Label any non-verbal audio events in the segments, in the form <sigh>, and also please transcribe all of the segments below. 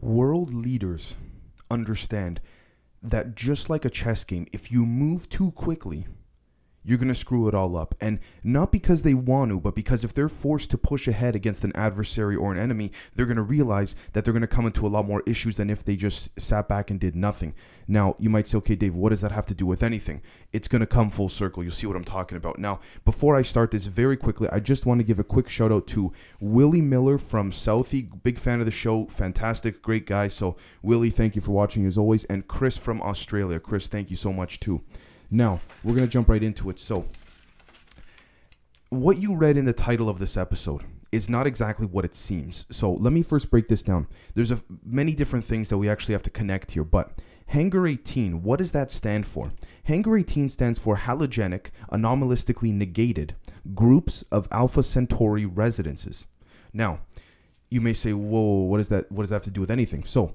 world leaders understand that just like a chess game, if you move too quickly, you're going to screw it all up. And not because they want to, but because if they're forced to push ahead against an adversary or an enemy, they're going to realize that they're going to come into a lot more issues than if they just sat back and did nothing. Now, you might say, okay, Dave, what does that have to do with anything? It's going to come full circle. You'll see what I'm talking about. Now, before I start this very quickly, I just want to give a quick shout out to Willie Miller from Southie. Big fan of the show. Fantastic, great guy. So, Willie, thank you for watching as always. And Chris from Australia. Chris, thank you so much too. Now, we're going to jump right into it. So, what you read in the title of this episode is not exactly what it seems. So, let me first break this down. There's a, many different things that we actually have to connect here, but Hangar 18, what does that stand for? Hangar 18 stands for halogenic, anomalistically negated groups of Alpha Centauri residences. Now, you may say, "Whoa, what does that what does that have to do with anything?" So,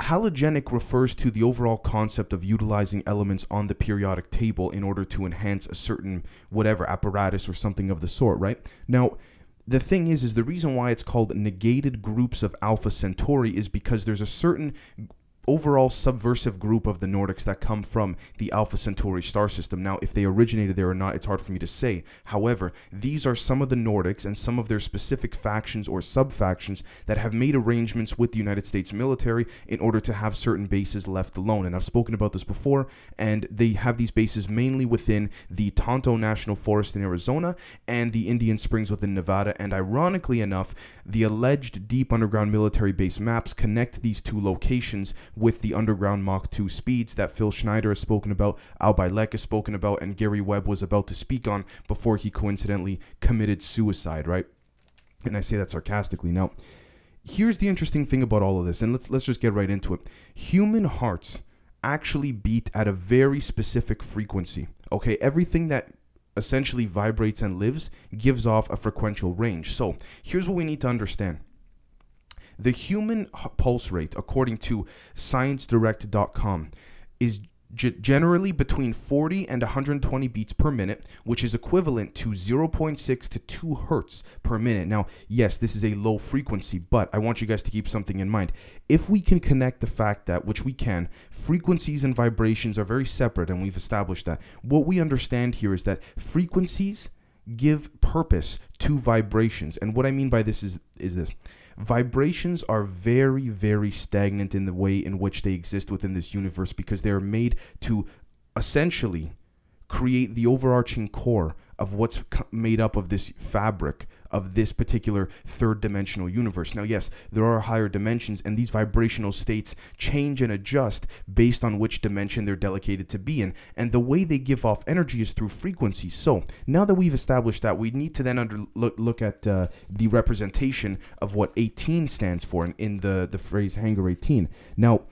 Halogenic refers to the overall concept of utilizing elements on the periodic table in order to enhance a certain whatever apparatus or something of the sort, right? Now, the thing is is the reason why it's called negated groups of Alpha Centauri is because there's a certain overall subversive group of the Nordics that come from the Alpha Centauri star system. Now, if they originated there or not, it's hard for me to say. However, these are some of the Nordics and some of their specific factions or sub factions that have made arrangements with the United States military in order to have certain bases left alone. And I've spoken about this before, and they have these bases mainly within the Tonto National Forest in Arizona and the Indian Springs within Nevada. And ironically enough, the alleged deep underground military base maps connect these two locations with the underground Mach 2 speeds that Phil Schneider has spoken about, Al Bielek has spoken about, and Gary Webb was about to speak on before he coincidentally committed suicide, right? And I say that sarcastically. Now, here's the interesting thing about all of this, and let's let's just get right into it. Human hearts actually beat at a very specific frequency. Okay, everything that essentially vibrates and lives gives off a frequential range. So, here's what we need to understand. The human pulse rate, according to ScienceDirect.com, is g- generally between 40 and 120 beats per minute, which is equivalent to 0.6 to 2 hertz per minute. Now, yes, this is a low frequency, but I want you guys to keep something in mind. If we can connect the fact that, which we can, frequencies and vibrations are very separate, and we've established that, what we understand here is that frequencies give purpose to vibrations. And what I mean by this is, is this vibrations are very, very stagnant in the way in which they exist within this universe because they're made to essentially create the overarching core of what's made up of this fabric of this particular third dimensional universe. Now, yes, there are higher dimensions, and these vibrational states change and adjust based on which dimension they're delegated to be in. And the way they give off energy is through frequencies. So, now that we've established that, we need to then under, look, look at uh, the representation of what 18 stands for in, in the, the phrase Hangar 18. Now,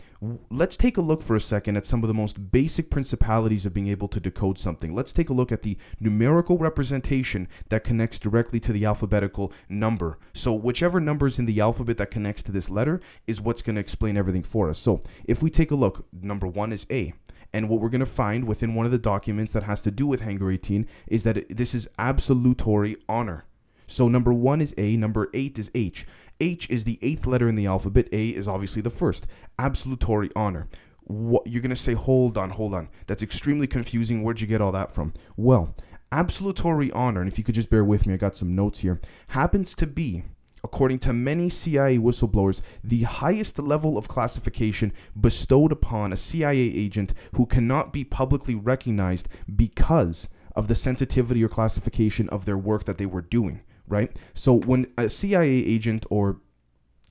let's take a look for a second at some of the most basic principalities of being able to decode something. Let's take a look at the numerical representation that connects directly to the alphabetical number. So, whichever number is in the alphabet that connects to this letter is what's going to explain everything for us. So, if we take a look, number one is A. And what we're going to find within one of the documents that has to do with Hangar 18 is that this is absolutory honor. So number one is A, number eight is H. H is the eighth letter in the alphabet. A is obviously the first. Absolutory honor. What you're gonna say? Hold on, hold on. That's extremely confusing. Where'd you get all that from? Well, absolutory honor, and if you could just bear with me, I got some notes here. Happens to be according to many CIA whistleblowers, the highest level of classification bestowed upon a CIA agent who cannot be publicly recognized because of the sensitivity or classification of their work that they were doing right? So when a CIA agent or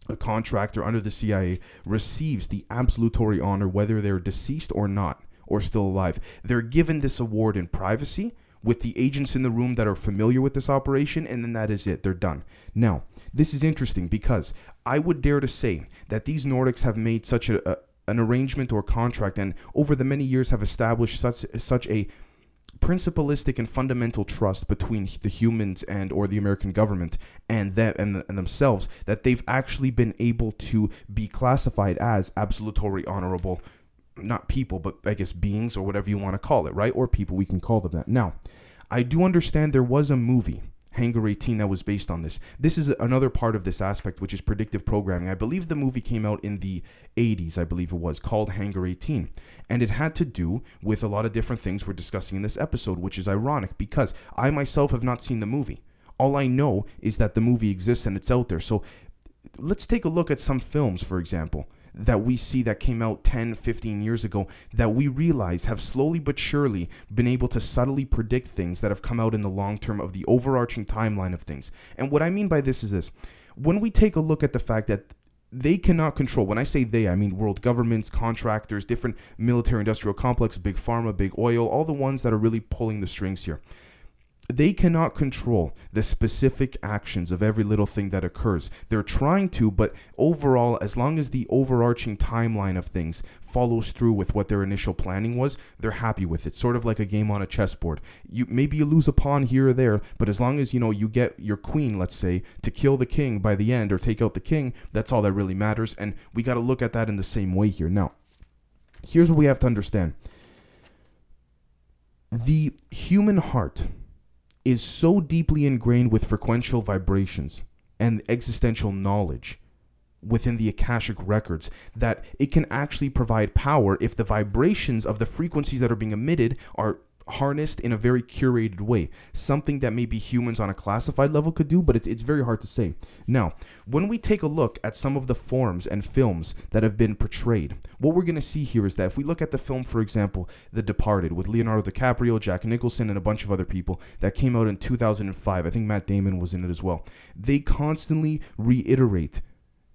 a contractor under the CIA receives the absolutory honor, whether they're deceased or not, or still alive, they're given this award in privacy with the agents in the room that are familiar with this operation, and then that is it. They're done. Now, this is interesting because I would dare to say that these Nordics have made such a, a an arrangement or contract, and over the many years have established such such a principalistic and fundamental trust between the humans and or the American government and them and, and themselves that they've actually been able to be classified as absolutory honorable not people but I guess beings or whatever you want to call it right? Or people we can call them that. Now I do understand there was a movie Hangar 18 that was based on this. This is another part of this aspect, which is predictive programming. I believe the movie came out in the 80s, I believe it was, called Hangar 18. And it had to do with a lot of different things we're discussing in this episode, which is ironic because I myself have not seen the movie. All I know is that the movie exists and it's out there. So let's take a look at some films, for example that we see that came out 10, 15 years ago that we realize have slowly but surely been able to subtly predict things that have come out in the long term of the overarching timeline of things. And what I mean by this is this when we take a look at the fact that they cannot control when i say they i mean world governments contractors different military industrial complex big pharma big oil all the ones that are really pulling the strings here they cannot control the specific actions of every little thing that occurs. They're trying to, but overall, as long as the overarching timeline of things follows through with what their initial planning was, they're happy with it. Sort of like a game on a chessboard. You maybe you lose a pawn here or there, but as long as you know you get your queen, let's say, to kill the king by the end or take out the king, that's all that really matters. And we got to look at that in the same way here. Now, here's what we have to understand. The human heart is so deeply ingrained with frequential vibrations and existential knowledge within the Akashic records that it can actually provide power if the vibrations of the frequencies that are being emitted are harnessed in a very curated way. Something that maybe humans on a classified level could do, but it's, it's very hard to say. Now, when we take a look at some of the forms and films that have been portrayed, what we're going to see here is that if we look at the film, for example, The Departed, with Leonardo DiCaprio, Jack Nicholson, and a bunch of other people that came out in 2005, I think Matt Damon was in it as well, they constantly reiterate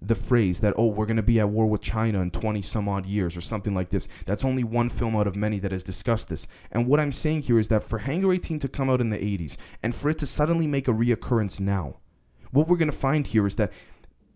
the phrase that oh we're going to be at war with China in 20 some odd years or something like this. That's only one film out of many that has discussed this. And what I'm saying here is that for Hangar 18 to come out in the 80s and for it to suddenly make a reoccurrence now, what we're going to find here is that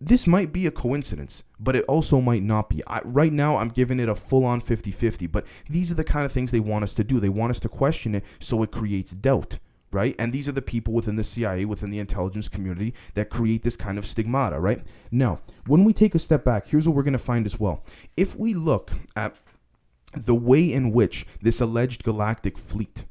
this might be a coincidence, but it also might not be. I, right now, I'm giving it a full on 50 50, but these are the kind of things they want us to do. They want us to question it so it creates doubt right? And these are the people within the CIA, within the intelligence community that create this kind of stigmata, right? Now, when we take a step back, here's what we're going to find as well. If we look at the way in which this alleged galactic fleet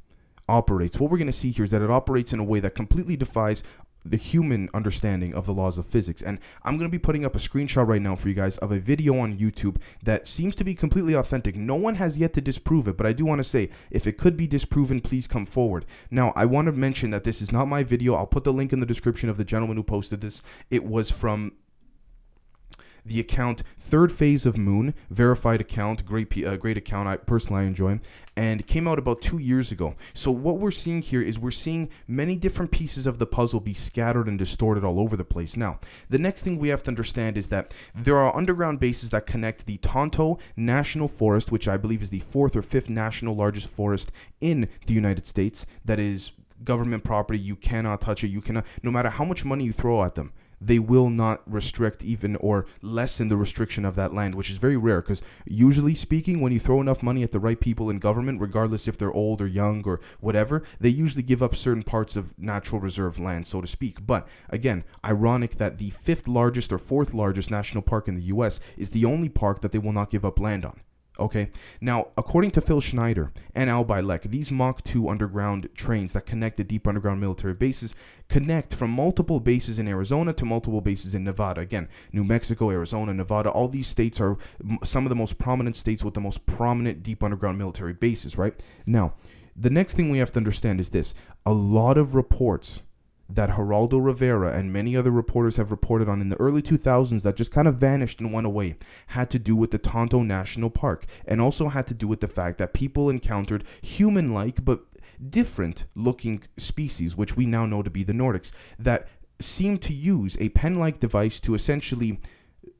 operates, what we're going to see here is that it operates in a way that completely defies the human understanding of the laws of physics. And I'm going to be putting up a screenshot right now for you guys of a video on YouTube that seems to be completely authentic. No one has yet to disprove it, but I do want to say if it could be disproven, please come forward. Now, I want to mention that this is not my video. I'll put the link in the description of the gentleman who posted this. It was from the account Third Phase of Moon, verified account, great uh, great account. I personally enjoy, and came out about two years ago. So what we're seeing here is we're seeing many different pieces of the puzzle be scattered and distorted all over the place. Now, the next thing we have to understand is that there are underground bases that connect the Tonto National Forest, which I believe is the fourth or fifth national largest forest in the United States, that is government property. You cannot touch it. You cannot, no matter how much money you throw at them they will not restrict even or lessen the restriction of that land, which is very rare because usually speaking, when you throw enough money at the right people in government, regardless if they're old or young or whatever, they usually give up certain parts of natural reserve land, so to speak. But again, ironic that the fifth largest or fourth largest national park in the US is the only park that they will not give up land on. Okay. Now, according to Phil Schneider and Al Bielek, these Mach 2 underground trains that connect the deep underground military bases connect from multiple bases in Arizona to multiple bases in Nevada. Again, New Mexico, Arizona, Nevada, all these states are some of the most prominent states with the most prominent deep underground military bases, right? Now, the next thing we have to understand is this a lot of reports that Geraldo Rivera and many other reporters have reported on in the early 2000s that just kind of vanished and went away had to do with the Tonto National Park and also had to do with the fact that people encountered human like but different looking species, which we now know to be the Nordics, that seem to use a pen like device to essentially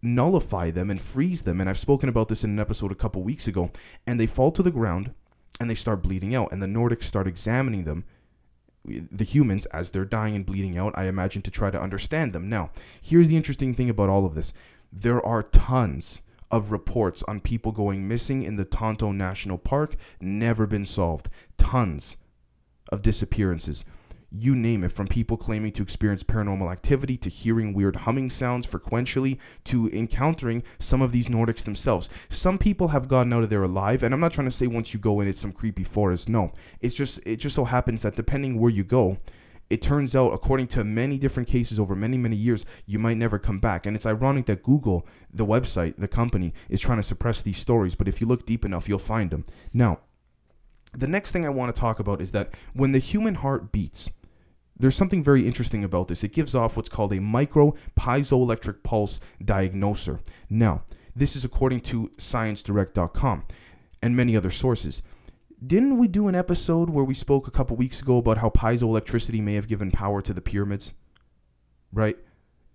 nullify them and freeze them. And I've spoken about this in an episode a couple weeks ago. And they fall to the ground and they start bleeding out. And the Nordics start examining them the humans as they're dying and bleeding out, I imagine, to try to understand them. Now, here's the interesting thing about all of this there are tons of reports on people going missing in the Tonto National Park, never been solved. Tons of disappearances you name it, from people claiming to experience paranormal activity to hearing weird humming sounds frequently to encountering some of these Nordics themselves. Some people have gotten out of there alive, and I'm not trying to say once you go in it's some creepy forest. No, it's just it just so happens that depending where you go, it turns out, according to many different cases over many, many years, you might never come back. And it's ironic that Google, the website, the company, is trying to suppress these stories. But if you look deep enough, you'll find them. Now, the next thing I want to talk about is that when the human heart beats, there's something very interesting about this. It gives off what's called a micro piezoelectric pulse diagnoser. Now, this is according to ScienceDirect.com and many other sources. Didn't we do an episode where we spoke a couple weeks ago about how piezoelectricity may have given power to the pyramids? Right?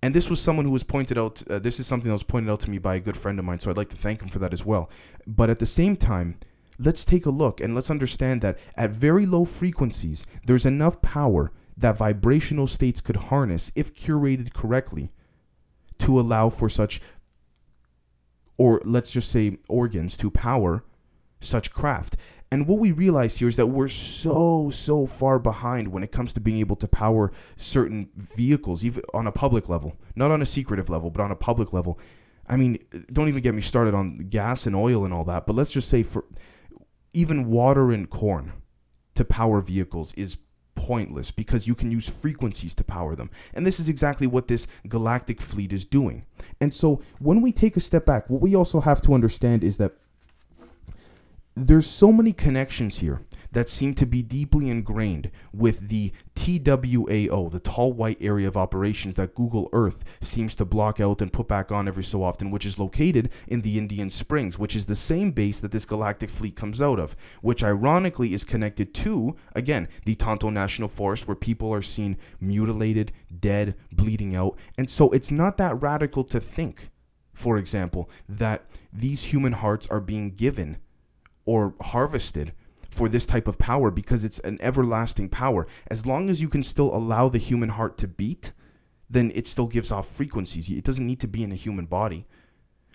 And this was someone who was pointed out, uh, this is something that was pointed out to me by a good friend of mine, so I'd like to thank him for that as well. But at the same time, let's take a look and let's understand that at very low frequencies, there's enough power that vibrational states could harness if curated correctly to allow for such, or let's just say, organs to power such craft. And what we realize here is that we're so, so far behind when it comes to being able to power certain vehicles, even on a public level, not on a secretive level, but on a public level. I mean, don't even get me started on gas and oil and all that, but let's just say for even water and corn to power vehicles is pointless because you can use frequencies to power them. And this is exactly what this galactic fleet is doing. And so when we take a step back, what we also have to understand is that there's so many connections here that seem to be deeply ingrained with the TWAO, the tall white area of operations that Google Earth seems to block out and put back on every so often, which is located in the Indian Springs, which is the same base that this galactic fleet comes out of, which ironically is connected to, again, the Tonto National Forest, where people are seen mutilated, dead, bleeding out. And so it's not that radical to think, for example, that these human hearts are being given or harvested for this type of power because it's an everlasting power. As long as you can still allow the human heart to beat, then it still gives off frequencies. It doesn't need to be in a human body.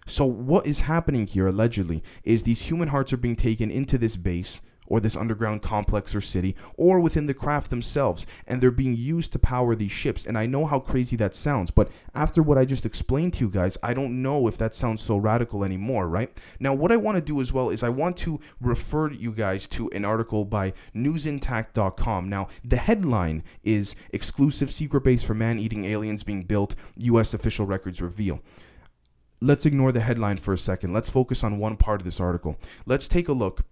So, what is happening here allegedly is these human hearts are being taken into this base or this underground complex or city or within the craft themselves and they're being used to power these ships. And i know how crazy that sounds but after what i just explained to you guys i don't know if that sounds so radical anymore right? Now what i want to do as well is i want to refer you guys to an article by newsintact.com now the headline is exclusive secret base for man-eating aliens being built us official records reveal. Let's ignore the headline for a second. Let's focus on one part of this article. Let's take a look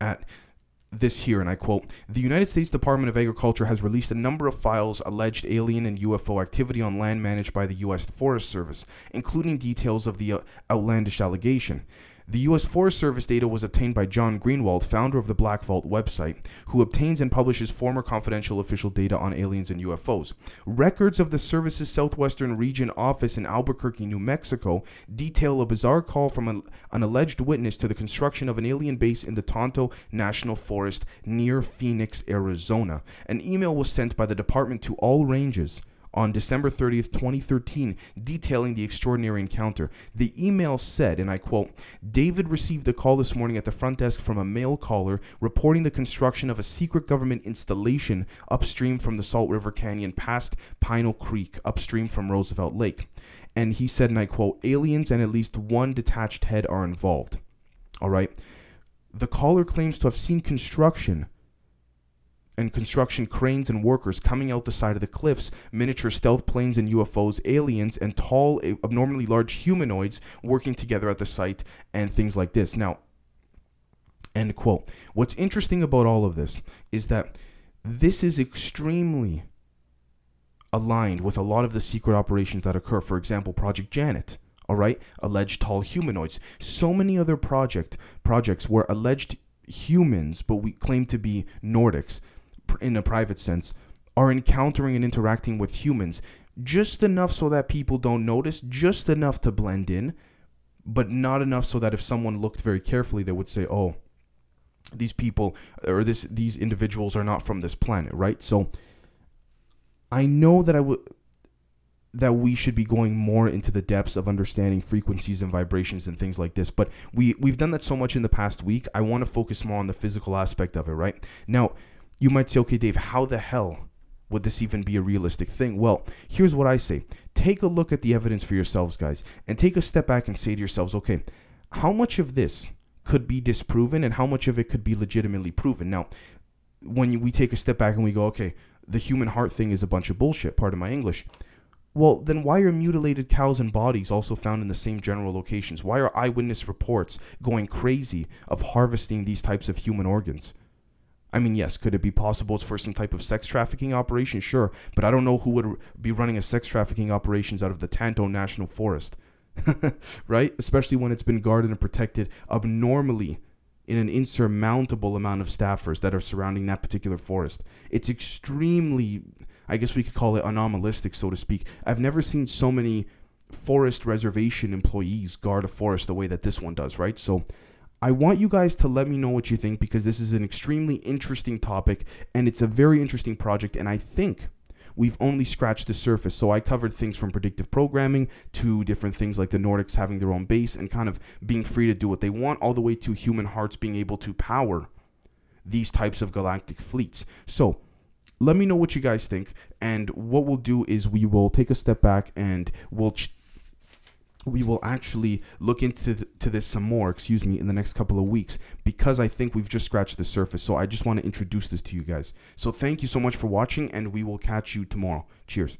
at this here, and I quote The United States Department of Agriculture has released a number of files alleged alien and UFO activity on land managed by the U.S. Forest Service, including details of the uh, outlandish allegation. The U.S. Forest Service data was obtained by John Greenwald, founder of the Black Vault website, who obtains and publishes former confidential official data on aliens and UFOs. Records of the service's Southwestern Region office in Albuquerque, New Mexico, detail a bizarre call from a, an alleged witness to the construction of an alien base in the Tonto National Forest near Phoenix, Arizona. An email was sent by the department to all ranges on December 30th, 2013, detailing the extraordinary encounter. The email said, and I quote, David received a call this morning at the front desk from a male caller reporting the construction of a secret government installation upstream from the Salt River Canyon past Pinal Creek, upstream from Roosevelt Lake. And he said, and I quote, aliens and at least one detached head are involved. All right. The caller claims to have seen construction and construction cranes and workers coming out the side of the cliffs, miniature stealth planes and UFOs, aliens, and tall, abnormally large humanoids working together at the site, and things like this. Now, end quote. What's interesting about all of this is that this is extremely aligned with a lot of the secret operations that occur. For example, Project Janet. All right, alleged tall humanoids. So many other project projects where alleged humans, but we claim to be Nordics, in a private sense, are encountering and interacting with humans just enough so that people don't notice, just enough to blend in, but not enough so that if someone looked very carefully, they would say, "Oh, these people or this these individuals are not from this planet," right? So I know that I would that we should be going more into the depths of understanding frequencies and vibrations and things like this, but we we've done that so much in the past week. I want to focus more on the physical aspect of it, right? Now, you might say, okay, Dave, how the hell would this even be a realistic thing? Well, here's what I say take a look at the evidence for yourselves, guys, and take a step back and say to yourselves, okay, how much of this could be disproven and how much of it could be legitimately proven? Now, when we take a step back and we go, okay, the human heart thing is a bunch of bullshit, pardon my English. Well, then why are mutilated cows and bodies also found in the same general locations? Why are eyewitness reports going crazy of harvesting these types of human organs? I mean, yes, could it be possible for some type of sex trafficking operation? Sure, but I don't know who would be running a sex trafficking operations out of the Tonto National Forest, <laughs> right? Especially when it's been guarded and protected abnormally in an insurmountable amount of staffers that are surrounding that particular forest. It's extremely, I guess we could call it anomalistic, so to speak. I've never seen so many forest reservation employees guard a forest the way that this one does, right? So I want you guys to let me know what you think because this is an extremely interesting topic and it's a very interesting project. And I think we've only scratched the surface. So I covered things from predictive programming to different things like the Nordics having their own base and kind of being free to do what they want, all the way to human hearts being able to power these types of galactic fleets. So let me know what you guys think. And what we'll do is we will take a step back and we'll. Ch- we will actually look into th- to this some more, excuse me, in the next couple of weeks because I think we've just scratched the surface. So I just want to introduce this to you guys. So thank you so much for watching and we will catch you tomorrow. Cheers.